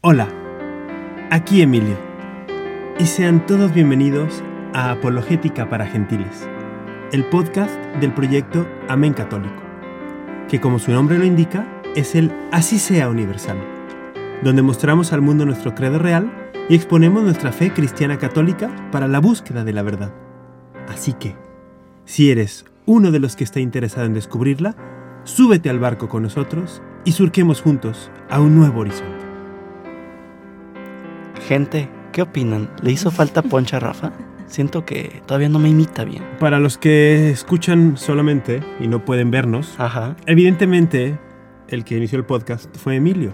Hola, aquí Emilio, y sean todos bienvenidos a Apologética para Gentiles, el podcast del proyecto Amén Católico, que como su nombre lo indica, es el Así sea Universal, donde mostramos al mundo nuestro credo real y exponemos nuestra fe cristiana católica para la búsqueda de la verdad. Así que, si eres uno de los que está interesado en descubrirla, súbete al barco con nosotros y surquemos juntos a un nuevo horizonte. Gente, ¿qué opinan? ¿Le hizo falta poncha a Rafa? Siento que todavía no me imita bien. Para los que escuchan solamente y no pueden vernos, Ajá. evidentemente el que inició el podcast fue Emilio,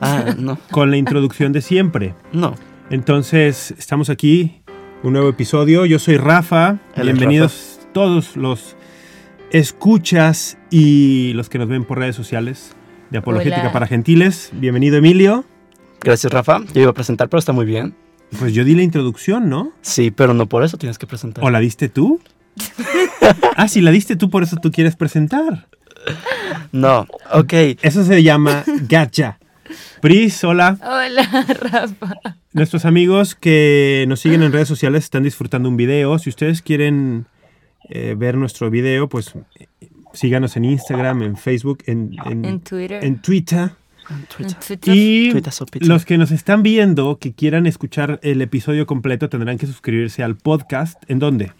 Ah, no. con la introducción de siempre. No. Entonces, estamos aquí, un nuevo episodio. Yo soy Rafa. Bienvenidos todos los escuchas y los que nos ven por redes sociales de Apologética Hola. para Gentiles. Bienvenido, Emilio. Gracias, Rafa. Yo iba a presentar, pero está muy bien. Pues yo di la introducción, ¿no? Sí, pero no por eso tienes que presentar. ¿O la diste tú? ah, si la diste tú, por eso tú quieres presentar. No. Ok. Eso se llama gacha. Pris, hola. Hola, Rafa. Nuestros amigos que nos siguen en redes sociales están disfrutando un video. Si ustedes quieren eh, ver nuestro video, pues eh, síganos en Instagram, en Facebook, en, en- En Twitter. en Twitter. En En Twitter. Twitter. Y Twitter los que nos están viendo, que quieran escuchar el episodio completo, tendrán que suscribirse al podcast. ¿En dónde?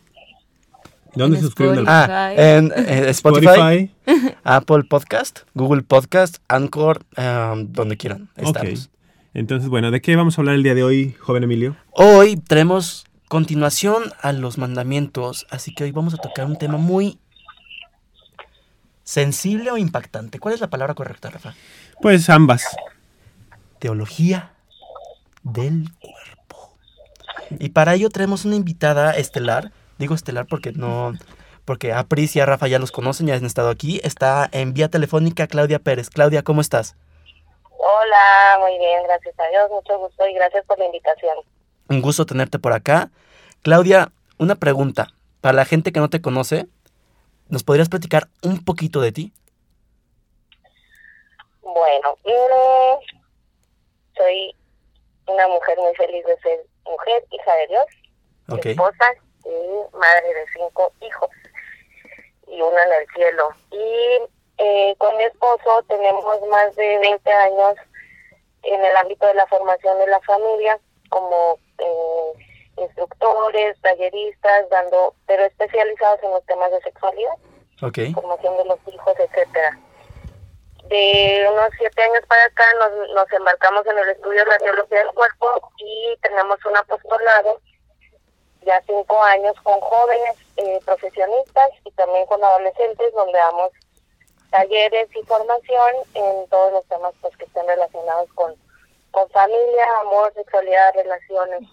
¿Dónde En se suscriben al Spotify. Ah, en eh, Spotify, Apple Podcast, Google Podcast, Anchor, um, donde quieran. Ok. Estamos. Entonces, bueno, ¿de qué vamos a hablar el día de hoy, joven Emilio? Hoy tenemos continuación a los mandamientos, así que hoy vamos a tocar un tema muy sensible o impactante. ¿Cuál es la palabra correcta, Rafa? Pues ambas. Teología del cuerpo. Y para ello tenemos una invitada estelar. Digo estelar porque no. Porque a Pris y a Rafa ya los conocen, ya han estado aquí. Está en vía telefónica Claudia Pérez. Claudia, ¿cómo estás? Hola, muy bien, gracias a Dios, mucho gusto y gracias por la invitación. Un gusto tenerte por acá. Claudia, una pregunta. Para la gente que no te conoce, ¿nos podrías platicar un poquito de ti? Bueno, soy una mujer muy feliz de ser mujer, hija de Dios, esposa y madre de cinco hijos y uno en el cielo. Y eh, con mi esposo tenemos más de 20 años en el ámbito de la formación de la familia como eh, instructores, talleristas, dando, pero especializados en los temas de sexualidad. Formación de los hijos, etcétera. De unos siete años para acá nos, nos embarcamos en el estudio de la teología del cuerpo y tenemos un apostolado ya cinco años con jóvenes eh, profesionistas y también con adolescentes donde damos talleres y formación en todos los temas pues que estén relacionados con, con familia, amor, sexualidad, relaciones.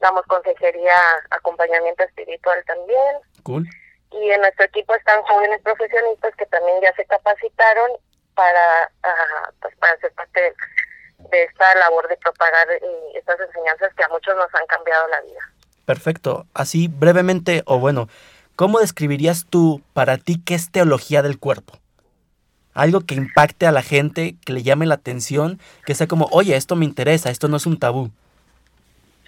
Damos consejería, acompañamiento espiritual también Cool. y en nuestro equipo están jóvenes profesionistas que también ya se capacitaron para pues para ser parte de, de esta labor de propagar eh, estas enseñanzas que a muchos nos han cambiado la vida. Perfecto. Así brevemente, o bueno, ¿cómo describirías tú para ti qué es teología del cuerpo? Algo que impacte a la gente, que le llame la atención, que sea como, oye, esto me interesa, esto no es un tabú.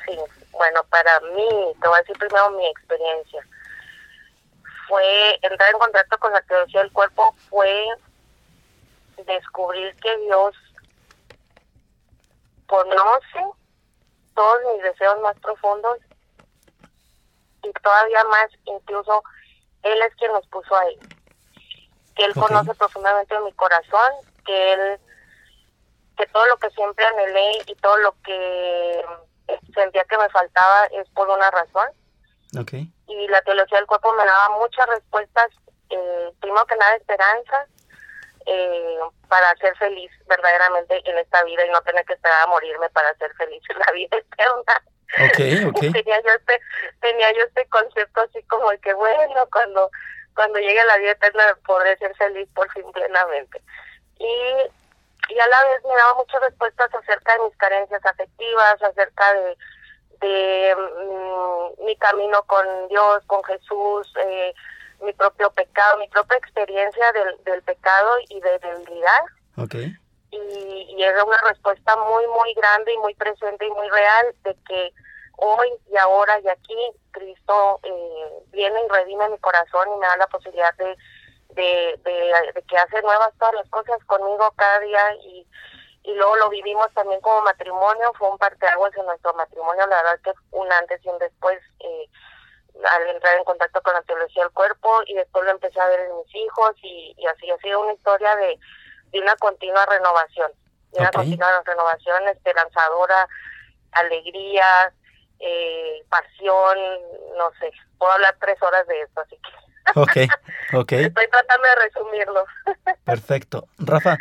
Sí, bueno, para mí, te voy a decir primero mi experiencia. Fue entrar en contacto con la teología del cuerpo, fue descubrir que Dios conoce todos mis deseos más profundos y todavía más, incluso Él es quien nos puso ahí. Que Él conoce profundamente mi corazón, que Él, que todo lo que siempre anhelé y todo lo que sentía que me faltaba es por una razón. Y la teología del cuerpo me daba muchas respuestas, eh, primero que nada esperanza, eh, para ser feliz verdaderamente en esta vida y no tener que esperar a morirme para ser feliz en la vida eterna. Ok, ok. tenía yo este tenía yo este concepto así como de que bueno cuando cuando llegue la vida eterna podré ser feliz por fin plenamente y y a la vez me daba muchas respuestas acerca de mis carencias afectivas acerca de de mm, mi camino con Dios con Jesús eh, mi propio pecado mi propia experiencia del, del pecado y de debilidad Ok. y, y era una respuesta muy, muy grande y muy presente y muy real de que hoy y ahora y aquí Cristo eh, viene y redime mi corazón y me da la posibilidad de, de, de, de que hace nuevas todas las cosas conmigo cada día y, y luego lo vivimos también como matrimonio, fue un parteaguas en nuestro matrimonio, la verdad que un antes y un después eh, al entrar en contacto con la teología del cuerpo y después lo empecé a ver en mis hijos y, y así ha sido una historia de, de una continua renovación, de una continua renovación esperanzadora, alegría, eh, pasión, no sé, puedo hablar tres horas de esto, así que Ok, ok, estoy tratando de resumirlo. perfecto. Rafa,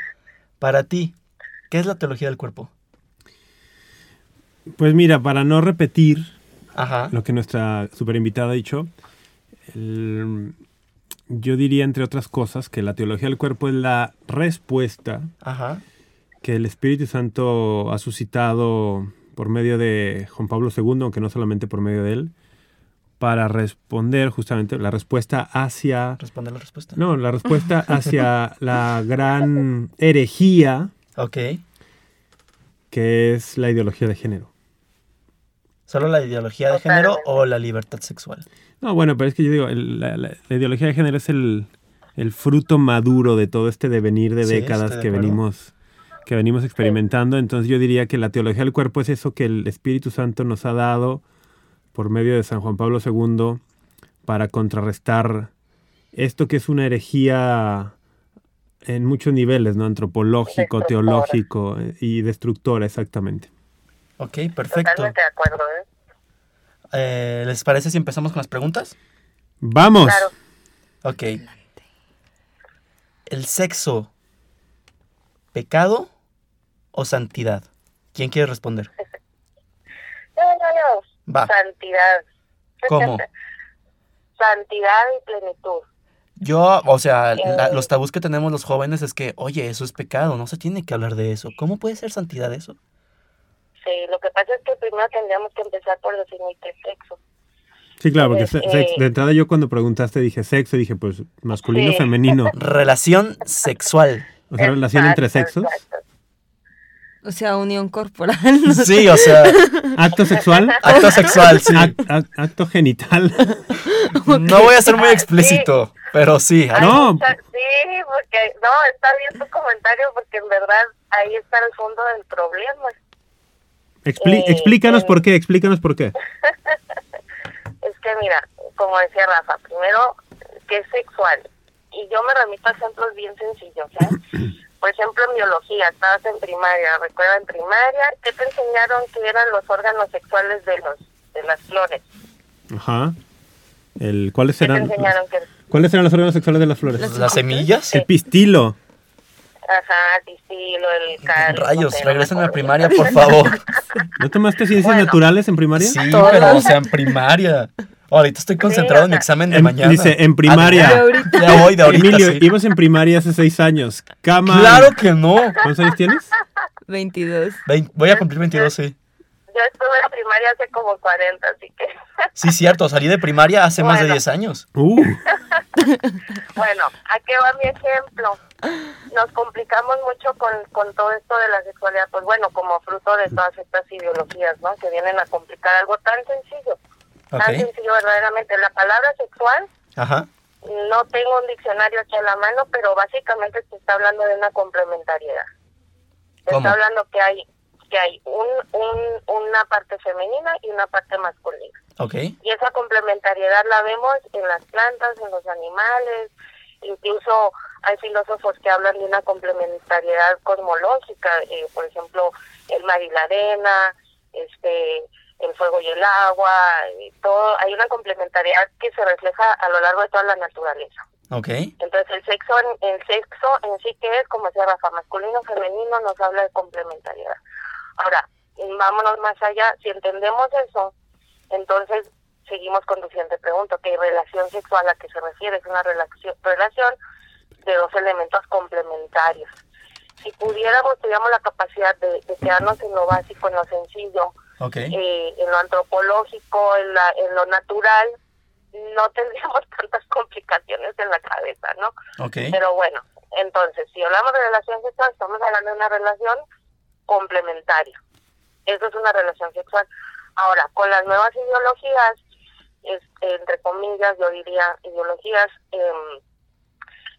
para ti, ¿qué es la teología del cuerpo? Pues mira, para no repetir Ajá. lo que nuestra super invitada ha dicho, el- yo diría, entre otras cosas, que la teología del cuerpo es la respuesta Ajá. que el Espíritu Santo ha suscitado por medio de Juan Pablo II, aunque no solamente por medio de él, para responder justamente la respuesta hacia... Responde la respuesta. No, la respuesta hacia la gran herejía Ok. que es la ideología de género. ¿Solo la ideología de género o la libertad sexual? No, bueno, pero es que yo digo, el- la, la- la ideología de género es el, el fruto maduro de todo este devenir de Sí, décadas de que venimos que venimos experimentando. Entonces yo diría que la teología del cuerpo es eso que el Espíritu Santo nos ha dado por medio de San Juan Pablo II para contrarrestar esto que es una herejía en muchos niveles, ¿no? Antropológico, Destructora. teológico eh, y destructora, exactamente. Ok, perfecto. Totalmente de acuerdo, ¿eh? Eh, ¿Les parece si empezamos con las preguntas? ¡Vamos! Claro. Ok. ¿El sexo, pecado o santidad? ¿Quién quiere responder? No, no, no. Va. Santidad. ¿Cómo? Santidad y plenitud. Yo, o sea, la- Eh. los tabús que tenemos los jóvenes es que, oye, eso es pecado, no se tiene que hablar de eso. ¿Cómo puede ser santidad eso? Sí, lo que pasa es que primero tendríamos que empezar por definir qué es sexo. Sí, claro, porque Pues, eh, de entrada yo cuando preguntaste dije sexo, dije pues masculino, Sí. femenino. Relación sexual. O sea, relación entre sexos. exacto. O sea, unión corporal. no sé. Sí, o sea, Acto sexual. acto sexual, sí. Acto genital. No voy a ser muy explícito, pero sí. No. sí, porque no, está bien tu comentario porque en verdad ahí está el fondo del problema. Expli- Eh, explícanos eh. por qué, explícanos por qué. Es que mira, como decía Rafa, primero, ¿qué es sexual? Y yo me remito a ejemplos bien sencillos, ¿eh? Por ejemplo, en biología, estabas en primaria, recuerda en primaria, ¿qué te enseñaron que eran los órganos sexuales de los de las flores? Ajá. El, ¿cuáles, ¿Qué te serán, enseñaron que ¿Cuáles eran los órganos sexuales de las flores? Las- ¿Las semillas? El pistilo. Ajá, tistilo, el cal, Rayos, regresen a primaria, por favor. ¿No tomaste ciencias Bueno. naturales en primaria? Sí, Todas. pero, o sea, en primaria. Ahorita estoy concentrado en mi examen de en- mañana. dice, en primaria. Ah, De ahorita. Ya voy de ahorita, Emilio, sí. ibas en primaria hace seis años. Cama. Claro que no. ¿Cuántos años tienes? 22. Vein- voy a cumplir 22, sí. Yo estuve en primaria hace como 40, así que... Sí, cierto, salí de primaria hace más de Bueno. 10 años. Uh, Bueno, ¿a qué va mi ejemplo? Nos complicamos mucho con, con todo esto de la sexualidad, pues bueno, como fruto de todas estas ideologías, ¿no? Que vienen a complicar algo tan sencillo, tan sencillo verdaderamente. La palabra sexual, Aja. no tengo un diccionario aquí a la mano, pero básicamente se está hablando de una complementariedad. Se ¿Cómo? está hablando que hay que hay un, un, una parte femenina y una parte masculina. Ok. Y esa complementariedad la vemos en las plantas, en los animales, incluso hay filósofos que hablan de una complementariedad cosmológica, eh, por ejemplo, el mar y la arena, este, el fuego y el agua, y todo, hay una complementariedad que se refleja a lo largo de toda la naturaleza. Ok. Entonces el sexo, en- el sexo en sí que es, como decía Rafa, masculino, femenino, nos habla de complementariedad. Ahora, vámonos más allá, si entendemos eso, entonces seguimos con tu siguiente pregunta, ¿qué relación sexual a qué se refiere? Es una relación, relación de dos elementos complementarios. Si pudiéramos, tuviéramos la capacidad de, de quedarnos en lo básico, en lo sencillo, Ok. eh, en lo antropológico, en, la, en lo natural, no tendríamos tantas complicaciones en la cabeza, ¿no? Ok. Pero bueno, Entonces, si hablamos de relación sexual, estamos hablando de una relación complementaria. Eso es una relación sexual. Ahora, con las nuevas ideologías, es, entre comillas, yo diría ideologías, em,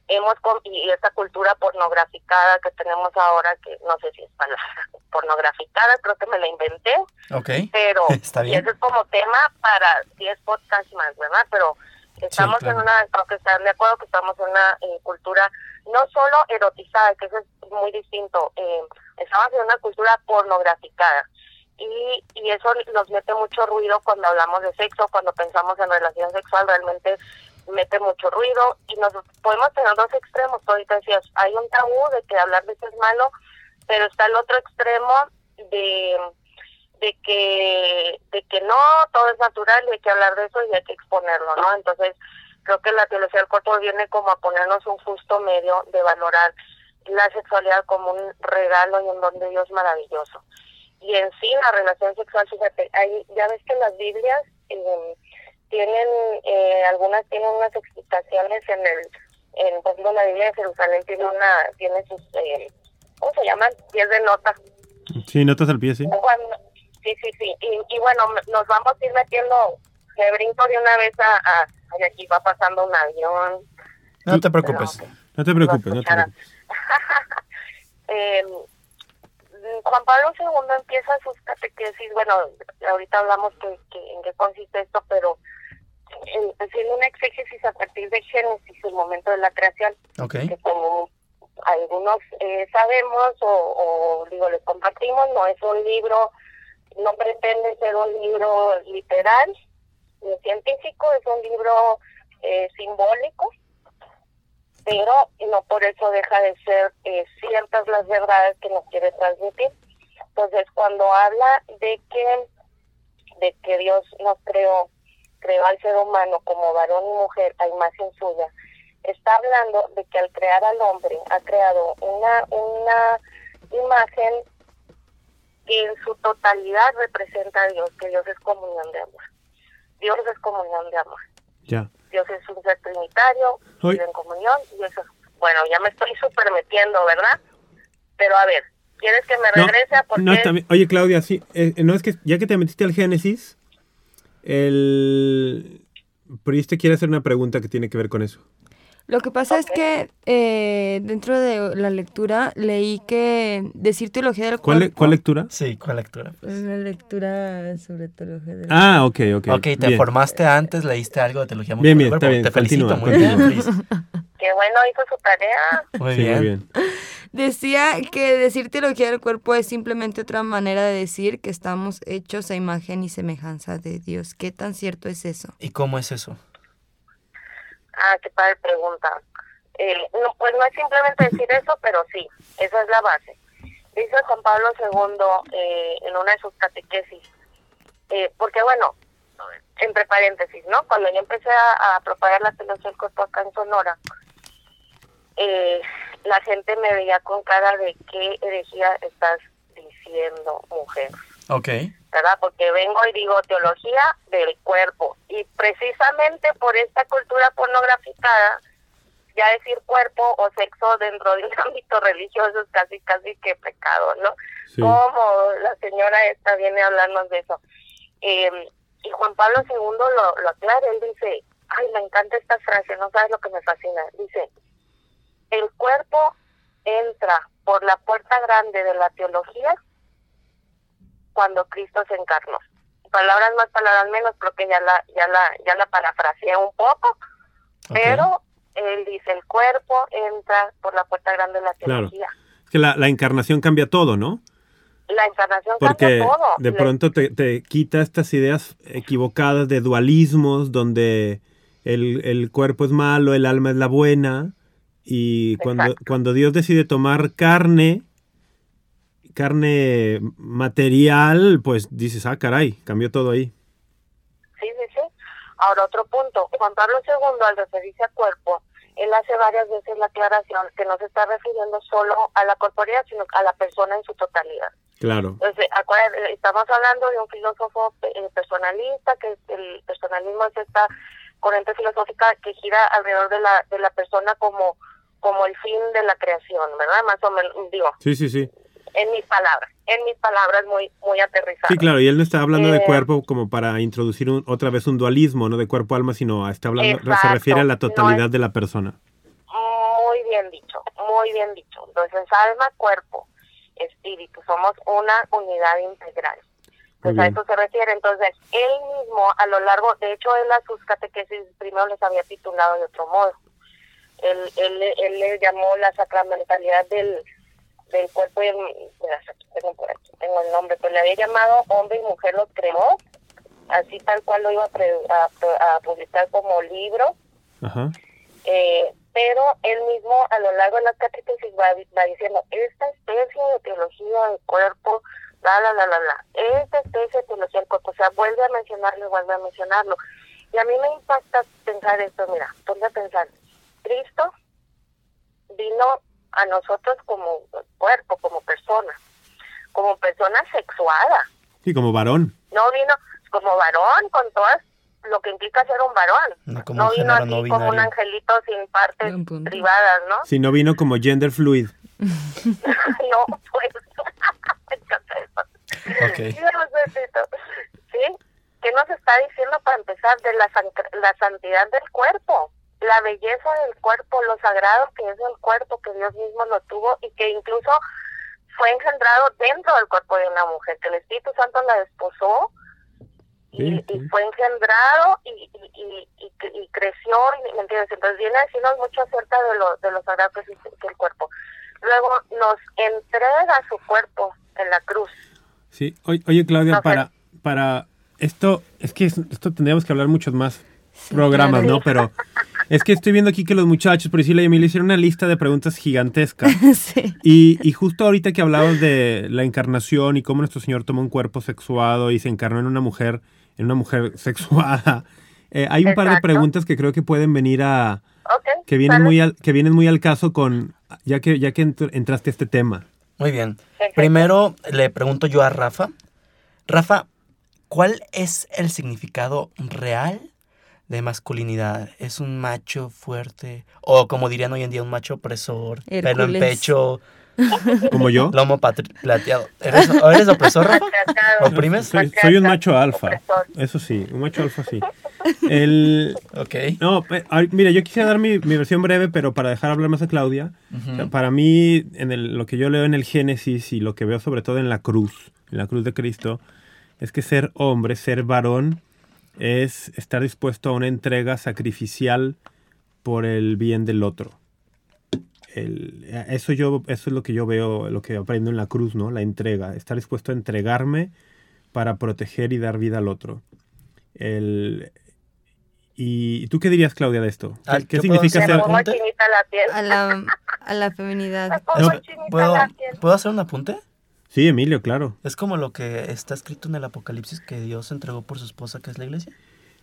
hemos y esta cultura pornograficada que tenemos ahora, que no sé si es palabra pornograficada, creo que me la inventé, Ok. pero Está y bien. ese es como tema para 10 podcasts más, ¿verdad? Pero estamos claro. en una, creo que están de acuerdo que estamos en una eh, cultura no solo erotizada, que eso es muy distinto, eh, estamos en una cultura pornograficada. Y, y eso nos mete mucho ruido cuando hablamos de sexo, cuando pensamos en relación sexual, realmente mete mucho ruido y nos podemos tener dos extremos. Ahorita decías, hay un tabú de que hablar de eso es malo, pero está el otro extremo de de que de que no todo es natural y hay que hablar de eso y hay que exponerlo no entonces creo que la teología del cuerpo viene como a ponernos un justo medio de valorar la sexualidad como un regalo y un don de Dios maravilloso y en sí la relación sexual fíjate hay ya ves que las Biblias eh, tienen eh, algunas tienen unas explicaciones en el en por ejemplo la Biblia de Jerusalén tiene una tiene sus eh, ¿cómo se llaman? pies de nota Sí, notas al pie, sí. cuando, sí, sí, sí. Y, y bueno, nos vamos a ir metiendo, me brinco de una vez a, a aquí va pasando un avión. No te preocupes. No te preocupes, no te preocupes. Eh, Juan Pablo II empieza sus catequesis, bueno, ahorita hablamos que, que- en qué consiste esto, pero en- haciendo una exégesis a partir de Génesis, el momento de la creación, que como algunos eh, sabemos o, o, digo les compartimos no es un libro no pretende ser un libro literal ni científico es un libro eh, simbólico pero no por eso deja de ser eh, ciertas las verdades que nos quiere transmitir entonces cuando habla de que de que Dios nos creó creó al ser humano como varón y mujer a imagen suya está hablando de que al crear al hombre ha creado una una imagen que en su totalidad representa a Dios, que Dios es comunión de amor. Dios es comunión de amor. Ya. Dios es un ser trinitario, Hoy- vive en comunión y eso. Bueno, ya me estoy súper metiendo, ¿verdad? Pero a ver, ¿quieres que me No, regrese a por no, bien. Oye, Claudia, sí. eh, no es que ya que te metiste al Génesis, el Prieste quiere hacer una pregunta que tiene que ver con eso. Lo que pasa es Ok. que eh, dentro de la lectura leí que decir teología del ¿Cuál, le- cuerpo... cuál lectura? Sí, ¿cuál lectura? Una lectura sobre teología del Ah, ok, ok. Ok, te bien. formaste antes, leíste algo de teología Bien, bien, muscular, está bien, Te felicito, continúa, muy bien, continúa. Qué bueno hizo su tarea. Muy Sí, bien. muy bien. Decía que decir teología del cuerpo es simplemente otra manera de decir que estamos hechos a imagen y semejanza de Dios. ¿Qué tan cierto es eso? ¿Y cómo es eso? Ah, qué padre pregunta. Eh, no, pues no es simplemente decir eso, pero sí, esa es la base. Dice Juan Pablo II eh, en una de sus catequesis, eh, porque bueno, entre paréntesis, ¿no? Cuando yo empecé a, propagar la teología del acá en Sonora, eh, la gente me veía con cara de qué herejía estás diciendo, mujer. Ok. ¿Verdad? Porque vengo y digo teología del cuerpo. Y precisamente por esta cultura pornograficada, ya decir cuerpo o sexo dentro de un ámbito religioso es casi, casi que pecado, ¿no? Sí. Como la señora esta viene a hablarnos de eso. Eh, y Juan Pablo II lo, lo aclara, él dice, ay, me encanta esta frase, no sabes lo que me fascina. Dice, el cuerpo entra por la puerta grande de la teología cuando Cristo se encarnó. Palabras más, palabras menos, creo que ya la, ya la, ya la parafraseé un poco, ok. pero él dice el cuerpo entra por la puerta grande de la Claro. teología. Es que la, la encarnación cambia todo, ¿no? La encarnación Porque cambia todo. de pronto te, te quita estas ideas equivocadas de dualismos donde el, el cuerpo es malo, el alma es la buena. Y cuando, Exacto. cuando Dios decide tomar carne, carne material, pues dices, ah, caray, cambió todo ahí. Sí, sí, sí. Ahora otro punto. Juan Pablo II, al referirse a cuerpo, él hace varias veces la aclaración que no se está refiriendo solo a la corporeidad, sino a la persona en su totalidad. Claro. Entonces, estamos hablando de un filósofo eh, personalista, que el personalismo es esta corriente filosófica que gira alrededor de la, de la persona como como el fin de la creación, ¿verdad? Más o menos, digo, Sí, sí, sí. En mis palabras, en mis palabras muy, muy aterrizadas. Sí, claro, y él no está hablando de Eh, cuerpo como para introducir un- otra vez un dualismo, no de cuerpo-alma, sino está hablando, se Exacto. refiere a la No totalidad es- de la persona. Muy bien dicho, muy bien dicho. Entonces, alma, cuerpo, espíritu, somos una unidad integral. Pues a eso se refiere. Entonces, él mismo a lo largo, de hecho, él a sus catequesis primero les había titulado de otro modo. Él, él, él le llamó la sacramentalidad del, del cuerpo y el, mira, aquí tengo por aquí, tengo el nombre, pero le había llamado hombre y mujer los creó, así tal cual lo iba a, pre- a- a publicar como libro. Ajá. Eh, pero él mismo a lo largo de las catequesis va, va diciendo, esta especie de teología del cuerpo, la, la, la, la, la, esta especie de teología del cuerpo, o sea, vuelve a mencionarlo y vuelve a mencionarlo. Y a mí me impacta pensar esto, mira, ponte a pensar, Cristo vino a nosotros como cuerpo, como persona, como persona sexuada, Sí, como varón. no vino como varón con todas lo que implica ser un varón. No como un vino así no como un angelito sin partes privadas, ¿no? Si no vino como gender fluid. no, pues. Me encanta eso. Ok. Dios bendito. ¿Sí? ¿Qué nos está diciendo para empezar de la, san- la santidad del cuerpo? La belleza del cuerpo, lo sagrado que es el cuerpo, que Dios mismo lo tuvo y que incluso fue engendrado dentro del cuerpo de una mujer, que el Espíritu Santo la desposó y, Sí, sí. y fue engendrado y, y, y, creció, y, ¿me entiendes? Entonces viene a decirnos mucho acerca de lo, de lo sagrado que es el- cuerpo. Luego nos entrega su cuerpo en la cruz. Sí. Oye, oye, Claudia, para, para esto, es que es- esto tendríamos que hablar muchos más programas, claro. ¿no? Pero es que estoy viendo aquí que los muchachos, Priscila y Emilio, hicieron una lista de preguntas gigantescas. sí. Y, y justo ahorita que hablabas de la encarnación y cómo nuestro Señor tomó un cuerpo sexuado y se encarnó en una mujer, en una mujer sexuada, eh, hay un par de preguntas que creo que pueden venir a, ¿Ok? que vienen muy al, que vienen muy al caso con, ya que, ya que entr- entraste a este tema. Muy bien. Primero le pregunto yo a Rafa. Rafa, ¿cuál es el significado real de masculinidad? ¿Es un macho fuerte? O como dirían hoy en día, un macho opresor, pelo en Hércules. pecho, Como yo. lomo patri- plateado. ¿Eres, eres opresor, Rafa? ¿Oprimes? Soy, soy un macho alfa. Eso sí, un macho alfa sí. El, Ok. no, mira, yo quisiera dar mi, mi versión breve, pero para dejar hablar más a Claudia. O sea, para mí, en el- lo que yo leo en el Génesis y lo que veo sobre todo en la cruz, en la cruz de Cristo, es que ser hombre, ser varón, es estar dispuesto a una entrega sacrificial por el bien del otro. El- eso, yo, eso es lo que yo veo, lo que aprendo en la cruz, ¿no? La entrega, estar dispuesto a entregarme para proteger y dar vida al otro. El, ¿Y tú qué dirías, Claudia, de esto? ¿Qué, Ah, qué ¿yo puedo significa ser... A la, a la feminidad. Me pongo No, chinita ¿puedo, la piel. ¿Puedo hacer un apunte? Sí, Emilio, claro. Es como lo que está escrito en el Apocalipsis que Dios entregó por su esposa, que es la iglesia.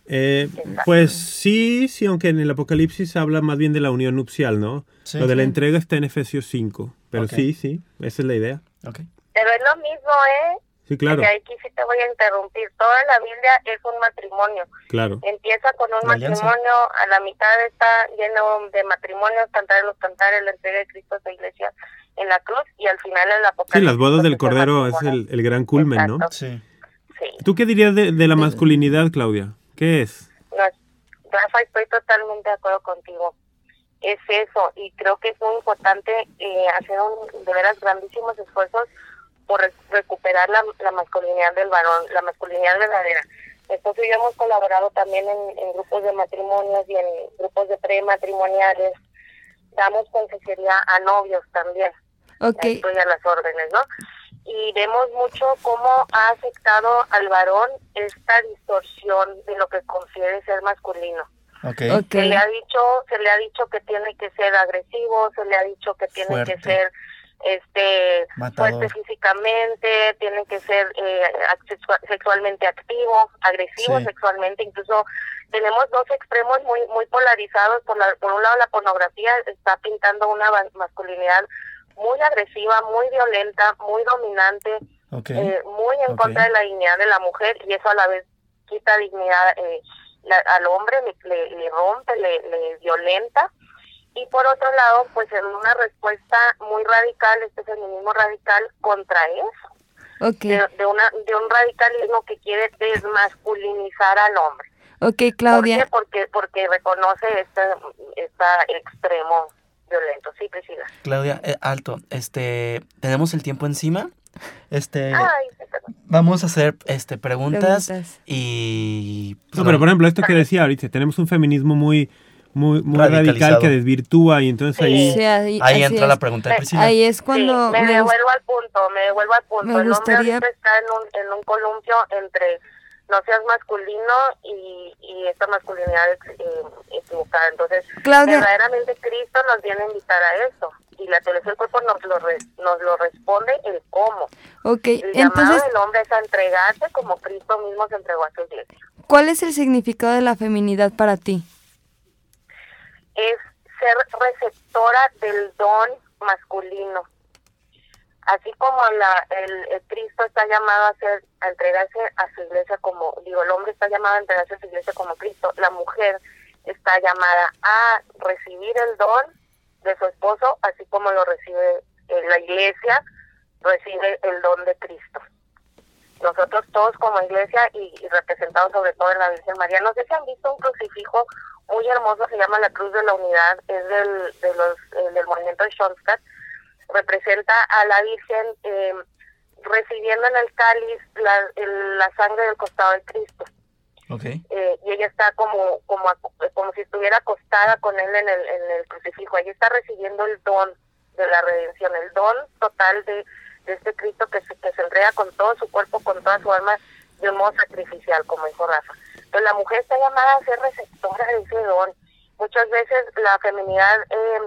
Eh, pues sí, sí, aunque en el Apocalipsis habla más bien de la unión nupcial, ¿no? Sí. Lo de la Sí. entrega está en Efesios 5. Pero Ok. sí, sí, esa es la idea. Ok. Pero es lo mismo, ¿eh? Sí, claro, Y aquí sí te voy a interrumpir. Toda la Biblia es un matrimonio. claro. Empieza con un alianza. matrimonio, a la mitad está lleno de matrimonios, cantar los cantares, la entrega de Cristo a su iglesia en la cruz y al final el Sí, apocalipsis. las bodas del Cordero es el, el gran culmen, ¿no? Sí. Sí. ¿Tú qué dirías de, de la masculinidad, Claudia? ¿Qué es? No, Rafa, estoy totalmente de acuerdo contigo. Es eso, y creo que es muy importante eh, hacer un, de veras grandísimos esfuerzos por re- recuperar la, la masculinidad del varón, la masculinidad verdadera. Esposo y yo hemos colaborado también en, en grupos de matrimonios y en grupos de prematrimoniales. Damos consejería a novios también. Ok. Estoy a las órdenes, ¿no? Y vemos mucho cómo ha afectado al varón esta distorsión de lo que confiere ser masculino. Ok. Ok. Se le ha dicho, se le ha dicho que tiene que ser agresivo, se le ha dicho que tiene Fuerte. que ser este Matador. fuerte físicamente, tiene que ser eh, sexua- sexualmente activo, agresivo Sí. sexualmente, incluso tenemos dos extremos muy muy polarizados, por la, por un lado la pornografía está pintando una masculinidad muy agresiva, muy violenta, muy dominante, eh, muy en contra de la dignidad de la mujer y eso a la vez quita dignidad eh, la- al hombre, le, le- le rompe, le, le violenta Y por otro lado, pues en una respuesta muy radical, este feminismo radical contra eso, de, de una, de un radicalismo que quiere desmasculinizar al hombre. ok, ¿Por Claudia. qué? Porque, porque reconoce este, este extremo violento. Sí, Priscila. Claudia, eh, alto, este, tenemos el tiempo encima. Este, Ay, vamos a hacer este preguntas, Preguntas. y pues, No, pero por ejemplo, esto que decía ahorita, tenemos un feminismo muy, muy, muy radical que desvirtúa y entonces Sí. ahí... Sí, ahí, entra la pregunta de Priscila. Ahí es cuando sí, me, me devuelvo al punto, me devuelvo al punto. me el hombre está en un, en un columpio entre no seas masculino y, y esta masculinidad ex- eh, equivocada. Entonces, Claudia. verdaderamente Cristo nos viene a invitar a eso. Y la teología del cuerpo nos lo, re- nos lo responde el cómo. Ok, El llamado entonces, del hombre es a entregarse como Cristo mismo se entregó a su iglesia. ¿cuál es el significado de la feminidad para ti? es ser receptora del don masculino. Así como la, el, Cristo está llamado a ser, a entregarse a su iglesia como, digo, el hombre está llamado a entregarse a su iglesia como Cristo, la mujer está llamada a recibir el don de su esposo, así como lo recibe eh, la iglesia, recibe el don de Cristo. Nosotros todos como iglesia y, y representados sobre todo en la Virgen María, no sé si han visto un crucifijo muy hermoso, se llama la Cruz de la Unidad, es del, de los, eh, del movimiento de Schoenstatt, representa a la Virgen eh, recibiendo en el cáliz la, el- la sangre del costado de Cristo. Ok. Eh, y ella está como, como, como si estuviera acostada con él en el, en el crucifijo. Ella está recibiendo el don de la redención, el don total de, de este Cristo que se, que se entrega con todo su cuerpo, con toda su alma, de un modo sacrificial, como dijo Rafa. Entonces la mujer está llamada a ser receptora de ese don. Muchas veces la feminidad eh,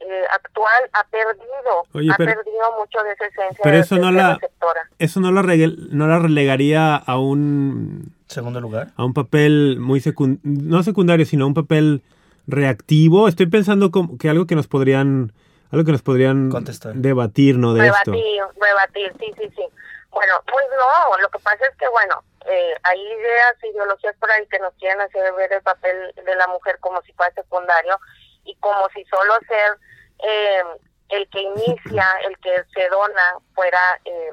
eh, actual ha perdido, Oye, ha pero- perdido mucho de esa esencia pero de, eso de no ser la- receptora. Eso no la, no la relegaría a un, Segundo lugar. a un papel muy secundario, no secundario, sino a un papel reactivo. Estoy pensando como que algo que nos podrían, algo que nos podrían Contestar. debatir, ¿no? De esto. rebatir, rebatir, sí, sí, sí. Bueno, pues no, lo que pasa es que, bueno, eh, hay ideas, ideologías por ahí que nos quieren hacer ver el papel de la mujer como si fuera secundario y como si solo ser eh, el que inicia, el que se dona, fuera eh,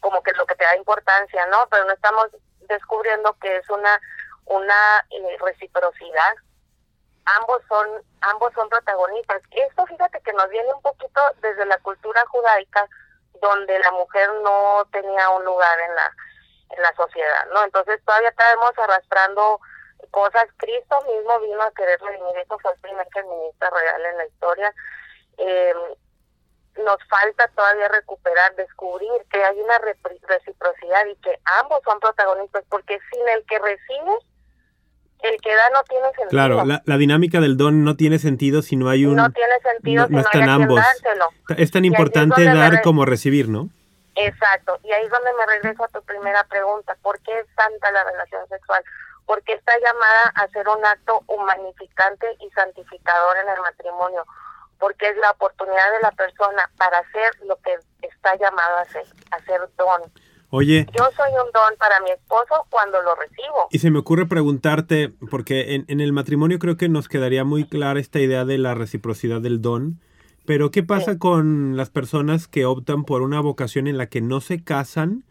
como que lo que te da importancia, ¿no? Pero no estamos descubriendo que es una una eh, reciprocidad ambos son ambos son protagonistas. Esto fíjate que nos viene un poquito desde la cultura judaica donde la mujer no tenía un lugar en la en la sociedad, ¿no? Entonces todavía estamos arrastrando cosas. Cristo mismo vino a querer redimir, esto fue el primer feminista real en la historia. Eh, nos falta todavía recuperar, descubrir que hay una reciprocidad y que ambos son protagonistas, porque sin el que recibe, el que da no tiene sentido. Claro, la, la dinámica del don no tiene sentido si no hay un... no tiene sentido no- si no hay están quien ambos. Es tan Y ahí es importante dar re- como recibir, ¿no? Exacto, y ahí es donde me regreso a tu primera pregunta, ¿por qué es santa la relación sexual? Porque está llamada a ser un acto humanificante y santificador en el matrimonio, porque es la oportunidad de la persona para hacer lo que está llamado a hacer, hacer don. Oye, Yo soy un don para mi esposo cuando lo recibo. y se me ocurre preguntarte, porque en, en el matrimonio creo que nos quedaría muy clara esta idea de la reciprocidad del don, pero ¿qué pasa con las personas que optan por una vocación en la que no se casan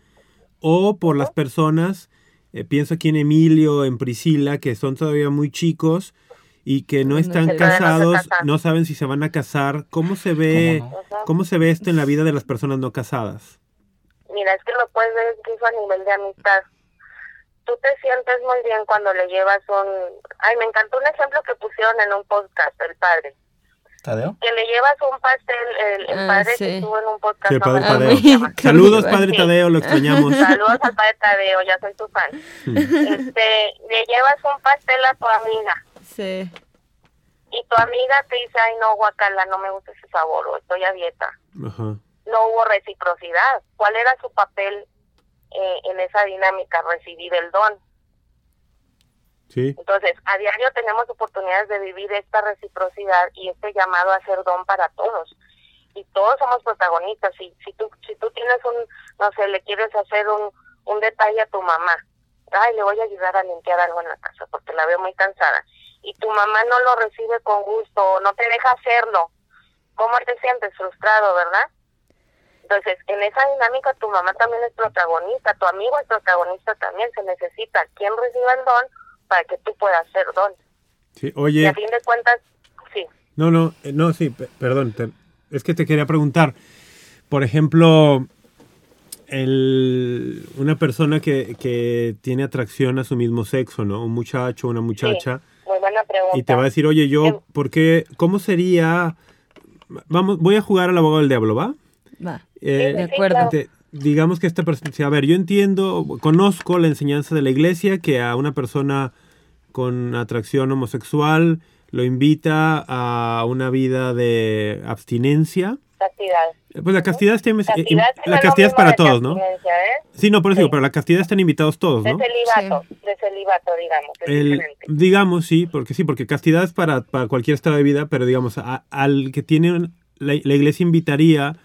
o por las personas, eh, pienso aquí en Emilio, en Priscila, que son todavía muy chicos y que no están casados, No saben si se van a casar? ¿Cómo se ve, ¿Cómo Ujú. cómo se ve esto en la vida de las personas no casadas? Mira, es que lo puedes ver incluso a nivel de amistad. Tú te sientes muy bien cuando le llevas un... Ay, me encantó un ejemplo que pusieron en un podcast, el padre. ¿Tadeo? Que le llevas un pastel, el, el Ah, padre sí. que estuvo en un podcast. Sí, padre Tadeo. Qué Saludos, padre. Tadeo, lo extrañamos. Saludos al padre Tadeo, ya soy tu fan. Este, le llevas un pastel a tu amiga Sí. y tu amiga te dice, ay no, guacala, no me gusta ese sabor o estoy a dieta. Ajá. No hubo reciprocidad. ¿Cuál era su papel eh, en esa dinámica? Recibir el don. Entonces, a diario tenemos oportunidades de vivir esta reciprocidad y este llamado a ser don para todos. Y todos somos protagonistas. Si, si, tú, si tú tienes un, no sé, le quieres hacer un, un detalle a tu mamá, ay, le voy a ayudar a limpiar algo en la casa porque la veo muy cansada. y tu mamá no lo recibe con gusto o no te deja hacerlo, ¿cómo te sientes? Frustrado, ¿verdad? Entonces, en esa dinámica tu mamá también es protagonista, tu amigo es protagonista también, se necesita quien reciba el don para que tú puedas ser don. Sí, Y oye, a fin de cuentas, sí, no, no, eh, no, sí, pe- perdón, te- es que te quería preguntar, por ejemplo, el, una persona que, que tiene atracción a su mismo sexo, ¿no? Un muchacho, una muchacha, sí, muy buena pregunta. y te va a decir, oye, yo, Em- ¿por qué, cómo sería, vamos, voy a jugar al abogado del diablo, ¿va? Va. Eh, De acuerdo. te- digamos que esta persona, a ver, yo entiendo, conozco la enseñanza de la iglesia que a una persona con atracción homosexual lo invita a una vida de abstinencia. Castidad. Eh, Pues la castidad, está, eh, Castidad la castidad es para de todos, ¿no? ¿eh? Sí, no, por eso Sí. digo, pero la castidad están invitados todos, De ¿no? celibato, de celibato, digamos, El, digamos, sí, porque sí, porque castidad es para, para cualquier estado de vida, pero digamos, a- al que tiene, un- la, la iglesia invitaría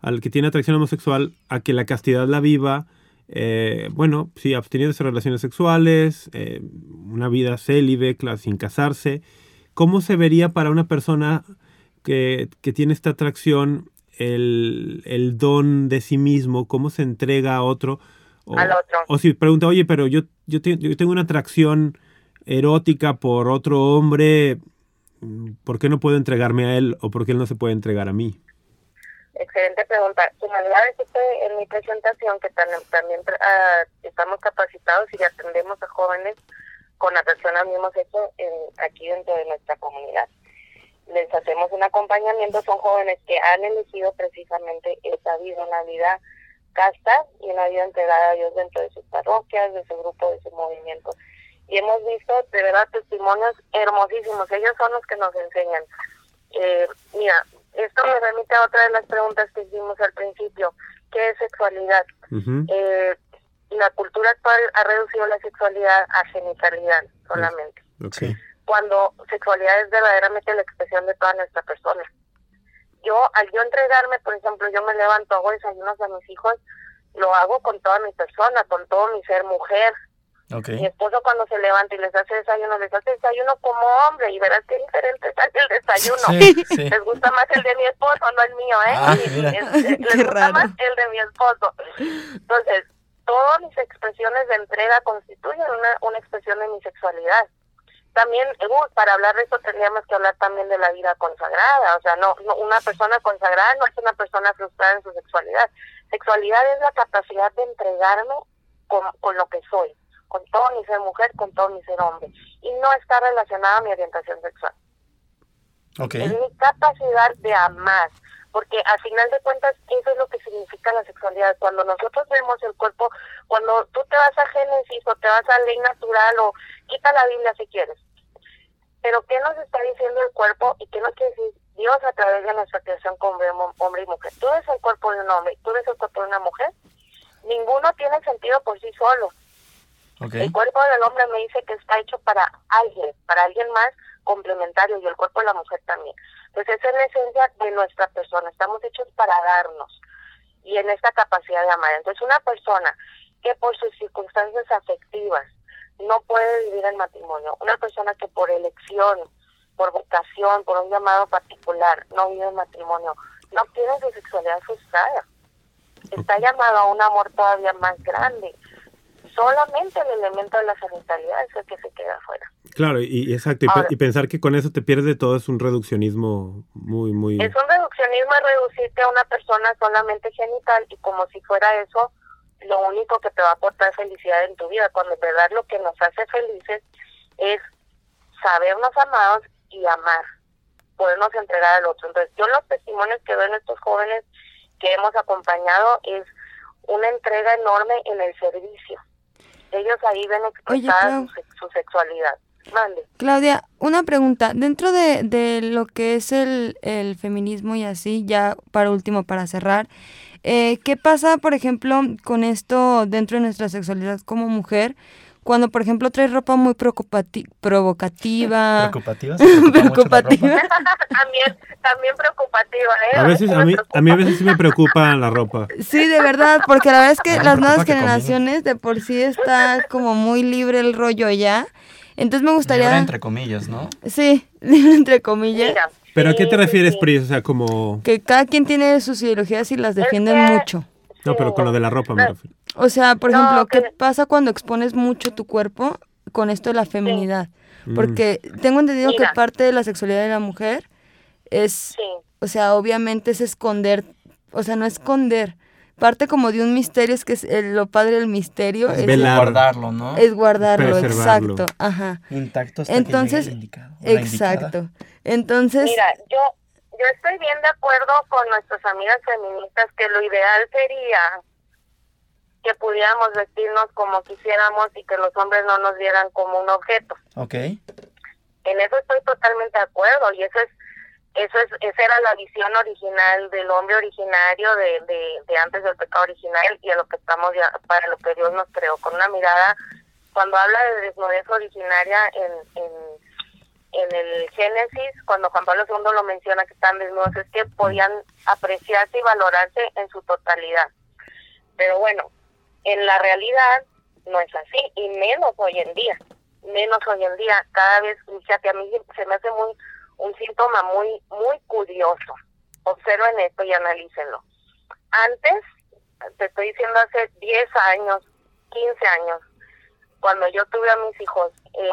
al que tiene atracción homosexual a que la castidad la viva, eh, bueno, sí, absteniéndose de relaciones sexuales, eh, una vida célibe, sin casarse. ¿Cómo se vería para una persona que, que tiene esta atracción el, el don de sí mismo? ¿Cómo se entrega a otro? O, Al otro. o si pregunta, oye, pero yo, yo, te- yo tengo una atracción erótica por otro hombre, ¿por qué no puedo entregarme a él o por qué él no se puede entregar a mí? Excelente pregunta. Ya dijiste en mi presentación, que también ah, estamos capacitados y atendemos a jóvenes con atracción al mismo sexo en- aquí dentro de nuestra comunidad. Les hacemos un acompañamiento, son jóvenes que han elegido precisamente esa vida, una vida casta y una vida entregada a Dios dentro de sus parroquias, de su grupo, de su movimiento. Y hemos visto de verdad testimonios hermosísimos, ellos son los que nos enseñan. Eh, mira, esto me remite a otra de las preguntas que hicimos al principio, ¿qué es sexualidad? Eh, la cultura actual ha reducido la sexualidad a genitalidad solamente, cuando sexualidad es verdaderamente la expresión de toda nuestra persona. Yo, al yo entregarme, por ejemplo, yo me levanto, hago desayunos a mis hijos, lo hago con toda mi persona, con todo mi ser mujer. Mi esposo cuando se levanta y les hace desayuno, les hace desayuno como hombre y verás qué diferente sale el desayuno. Sí, sí. Les gusta más el de mi esposo, no el mío, ¿eh? Ah, les Qué gusta raro. más el de mi esposo. Entonces, todas mis expresiones de entrega constituyen una, una expresión de mi sexualidad. También, uh, para hablar de eso tendríamos que hablar también de la vida consagrada. O sea, no, no una persona consagrada no es una persona frustrada en su sexualidad. Sexualidad es la capacidad de entregarme con, con lo que soy, con todo mi ser mujer, con todo mi ser hombre. Y no está relacionada a mi orientación sexual Ok. es mi capacidad de amar, porque al final de cuentas eso es lo que significa la sexualidad. Cuando nosotros vemos el cuerpo, cuando tú te vas a Génesis o te vas a ley natural o quita la Biblia si quieres, pero ¿qué nos está diciendo el cuerpo y qué nos quiere decir Dios a través de nuestra creación como hombre- hombre y mujer? Tú ves el cuerpo de un hombre, tú ves el cuerpo de una mujer, ninguno tiene sentido por sí solo. El cuerpo del hombre me dice que está hecho para alguien, para alguien más complementario y el cuerpo de la mujer también. Entonces esa es la esencia de nuestra persona, estamos hechos para darnos y en esta capacidad de amar. Entonces una persona que por sus circunstancias afectivas no puede vivir el matrimonio, una persona que por elección, por vocación, por un llamado particular no vive el matrimonio, no tiene su sexualidad frustrada, está llamado a un amor todavía más grande solamente el elemento de la sanitaridad es el que se queda afuera. Claro, y, exacto, y, pe- Ahora- y pensar que con eso te pierdes todo es un reduccionismo muy, muy... Es un reduccionismo reducirte a una persona solamente genital y como si fuera eso lo único que te va a aportar felicidad en tu vida, cuando de verdad lo que nos hace felices es sabernos amados y amar, podernos entregar al otro. Entonces yo los testimonios que veo en estos jóvenes que hemos acompañado es una entrega enorme en el servicio. Ellos ahí ven expresada su, sex- su sexualidad. Mande. Claudia, una pregunta. Dentro de, de lo que es el, el feminismo y así, ya para último, para cerrar, eh, ¿qué pasa, por ejemplo, con esto dentro de nuestra sexualidad como mujer? Cuando, por ejemplo, traes ropa muy preocupati- provocativa. ¿Preocupativa? ¿Se preocupa mucho la Preocupativa. ropa? también, también preocupativa, ¿eh? A veces, a mí, a mí a veces sí me preocupa la ropa. Sí, de verdad, porque la verdad es que me las nuevas que generaciones de por sí está como muy libre el rollo ya. Entonces me Libre gustaría... entre comillas, ¿no? Sí, libre entre comillas. Mira, ¿Pero a qué sí, te sí, refieres, sí. Pri? O sea, como... Que cada quien tiene sus ideologías y las defienden que- mucho. No, pero con lo de la ropa me refiero. O sea, por No, ejemplo, ¿qué que- pasa cuando expones mucho tu cuerpo con esto de la feminidad? Mm. Porque tengo entendido Mira. que parte de la sexualidad de la mujer es, Sí, o sea, obviamente es esconder, o sea, no esconder. Parte como de un misterio, es que es el- lo padre del misterio Es es, velar. Guardarlo, ¿no? es guardarlo, exacto, ajá. Intacto hasta Entonces, que indicado, indicada. Exacto. Entonces, Mira, yo, yo estoy bien de acuerdo con nuestras amigas feministas que lo ideal sería que pudiéramos vestirnos como quisiéramos y que los hombres no nos vieran como un objeto. Ok. En eso estoy totalmente de acuerdo y eso es eso es esa era la visión original del hombre originario de, de, de antes del pecado original y a lo que estamos ya para lo que Dios nos creó con una mirada cuando habla de desnudez originaria en, en en el Génesis, cuando Juan Pablo II lo menciona que están desnudos, es que podían apreciarse y valorarse en su totalidad. Pero bueno, en la realidad no es así, y menos hoy en día, menos hoy en día. Cada vez, fíjate, a mí se me hace muy un síntoma muy muy curioso. Observen esto y analícenlo. Antes, te estoy diciendo hace 10 años, 15 años, cuando yo tuve a mis hijos, eh,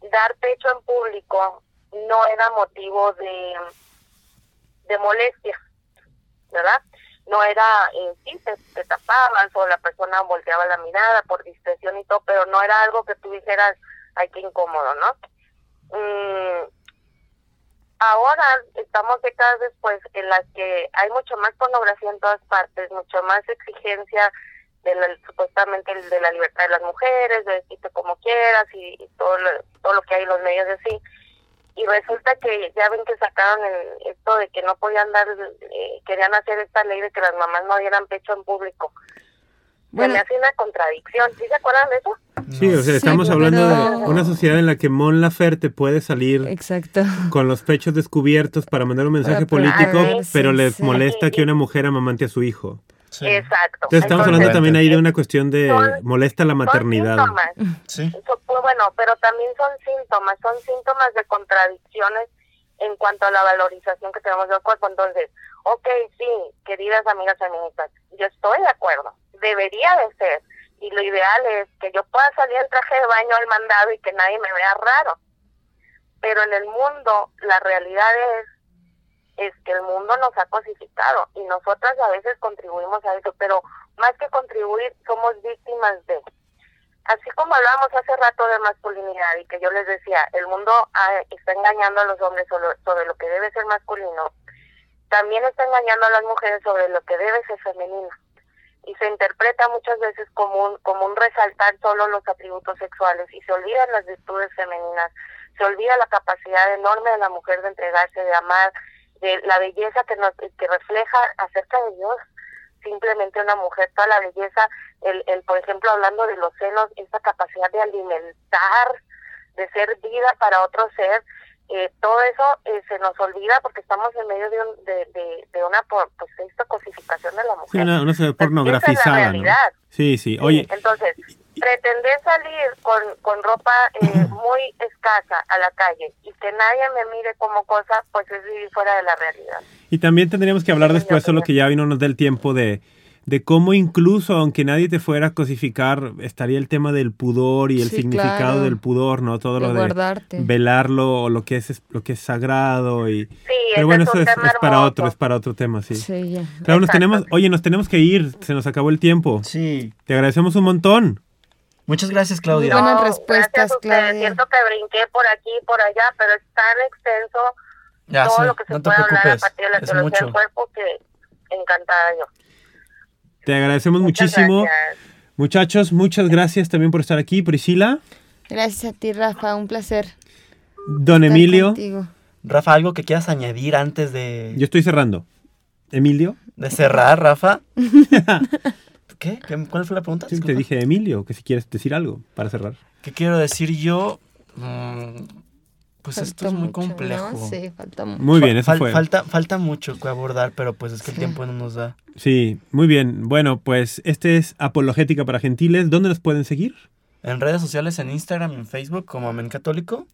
dar pecho en público no era motivo de, de molestia, ¿verdad? No era, eh, sí, te, te tapabas o la persona volteaba la mirada por discreción y todo, pero no era algo que tú dijeras, ay, qué incómodo, ¿no? Mm, ahora estamos décadas después en las que hay mucho más pornografía en todas partes, mucho más exigencia de la, supuestamente el de la libertad de las mujeres, de vestirte como quieras y, y todo, lo, todo lo que hay en los medios de sí. Y resulta que ya ven que sacaron el, esto de que no podían dar, eh, querían hacer esta ley de que las mamás no dieran pecho en público. Bueno. Se me hace una contradicción. ¿Sí se acuerdan de eso? Sí, o sea, Sí, estamos pero- hablando de una sociedad en la que Mon Laferte puede salir exacto. con los pechos descubiertos para mandar un mensaje político, pero les sí. molesta que una mujer amamante a su hijo. Sí. Exacto. Entonces estamos Entonces, hablando también ahí de una cuestión de son- molesta la son maternidad. síntomas. Sí. So- pues, bueno, pero también son síntomas, son síntomas de contradicciones en cuanto a la valorización que tenemos del cuerpo. Entonces, ok, sí, queridas amigas feministas, yo estoy de acuerdo, debería de ser, y lo ideal es que yo pueda salir en traje de baño al mandado y que nadie me vea raro. Pero en el mundo, la realidad es es que el mundo nos ha cosificado y nosotras a veces contribuimos a eso, pero más que contribuir, somos víctimas de así como hablábamos hace rato de masculinidad y que yo les decía, el mundo ah, está engañando a los hombres sobre, lo que debe ser masculino, también está engañando a las mujeres sobre lo que debe ser femenino. Y se interpreta muchas veces como un, como un resaltar solo los atributos sexuales y se olvidan las virtudes femeninas, se olvida la capacidad enorme de la mujer de entregarse, de amar, de la belleza que nos que refleja acerca de Dios simplemente una mujer, toda la belleza, el, el por ejemplo, hablando de los senos, esa capacidad de alimentar, de ser vida para otro ser, eh, todo eso eh, se nos olvida porque estamos en medio de, un, de, de, de una pues esta cosificación de la mujer. Sí, una, una es la ¿no? sí. Sí, Oye, entonces, pretender salir con, con ropa eh, muy escasa a la calle y que nadie me mire como cosa, pues es vivir fuera de la realidad. y también tendríamos que hablar Sí, después, solo creo. que ya vino nos del tiempo de, de cómo incluso, aunque nadie te fuera a cosificar, estaría el tema del pudor y el Sí, significado claro. del pudor, ¿no? Todo De lo de guardarte. velarlo o lo que es lo que es sagrado y Sí, pero bueno es eso es, para otro es para otro tema sí, Sí, ya. claro nos tenemos oye nos tenemos que ir se nos acabó el tiempo Sí. te agradecemos un montón Muchas gracias, Claudia. Muy buenas No, respuestas. Claudia. Siento que brinqué por aquí y por allá, pero es tan extenso Ya todo lo que se no te puede hablar a partir de la Es teología mucho. del cuerpo que encantada yo. te agradecemos Muchas muchísimo gracias. muchachos muchas gracias también por estar aquí Priscila Gracias a ti, Rafa. Un placer. don estar Emilio contigo. Rafa, ¿algo que quieras añadir antes de, yo estoy cerrando Emilio de cerrar, Rafa? ¿Qué? ¿Qué? ¿Cuál fue la pregunta? Sí, te dije Emilio que si quieres decir algo para cerrar ¿Qué quiero decir yo? Mm, pues esto es muy mucho, complejo. ¿no? Sí, falta mucho. muy bien eso Fal- fue Falta, falta mucho que abordar, pero pues es que Sí. el tiempo no nos da. sí muy bien bueno pues este es apologética para gentiles dónde nos pueden seguir En redes sociales, en Instagram y en Facebook como Amén Católico.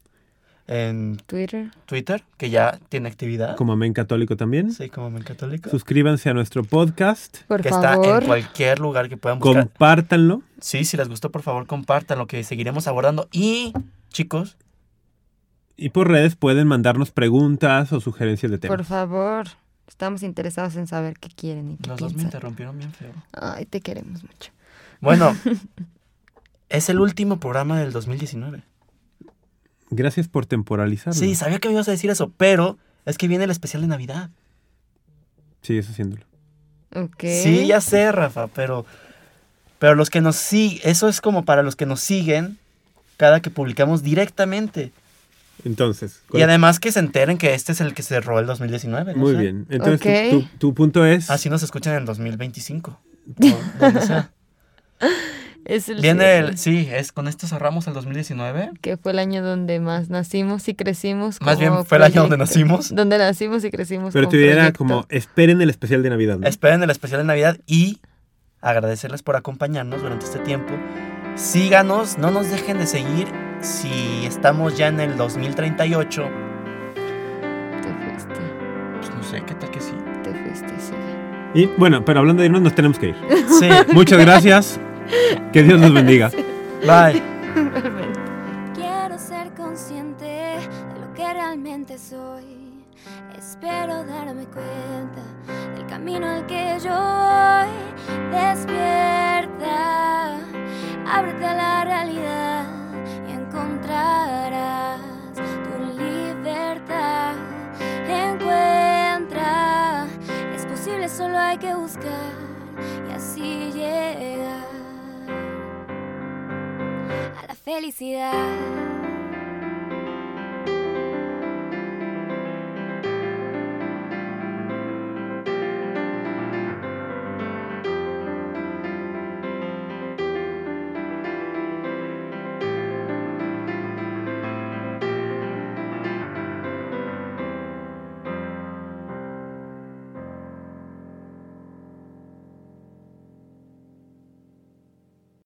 En Twitter. Twitter, que ya tiene actividad. Como Amén Católico también. Sí, como Amén Católico. Suscríbanse a nuestro podcast. Por que está en cualquier lugar que puedan buscar. Compártanlo. Sí, si les gustó, por favor, compartan lo que seguiremos abordando. Y, chicos, Y por redes pueden mandarnos preguntas o sugerencias de temas. Por favor. Estamos interesados en saber qué quieren y qué los dos me interrumpieron bien feo. Ay, te queremos mucho. Bueno, es el último programa del 2019. Gracias por temporalizarlo. Sí, sabía que me ibas a decir eso, pero es que viene el especial de Navidad. Sigues haciéndolo. Ok. Sí, ya sé, Rafa, pero, pero los que nos siguen, eso es como para los que nos siguen cada que publicamos directamente. Entonces, Y además que se enteren que este es el que cerró el 2019. ¿no muy sé? bien. Entonces, tu- Ok. tu, tu punto es... Así nos escuchan en el 2025. o donde sea. Es el Viene cierre, el, sí, es con esto cerramos el 2019. Que fue el año donde más nacimos y crecimos. Más bien fue el año donde nacimos. Donde nacimos y crecimos. Pero como te diría proyecto. como, esperen el especial de Navidad. ¿no? Esperen el especial de Navidad y agradecerles por acompañarnos durante este tiempo. Síganos, no nos dejen de seguir si estamos ya en el 2038. Te fuiste, Pues no sé, ¿qué tal que sí? te fuiste, sí. Y bueno, pero hablando de irnos, nos tenemos que ir. Sí, Muchas gracias. Que Dios nos bendiga. bye. Quiero ser consciente de lo que realmente soy. Espero darme cuenta del camino al que yo voy. Despierta, ábrete a la realidad y encontrarás tu libertad. Encuentra, es posible, solo hay que buscar y así llegar felicidad.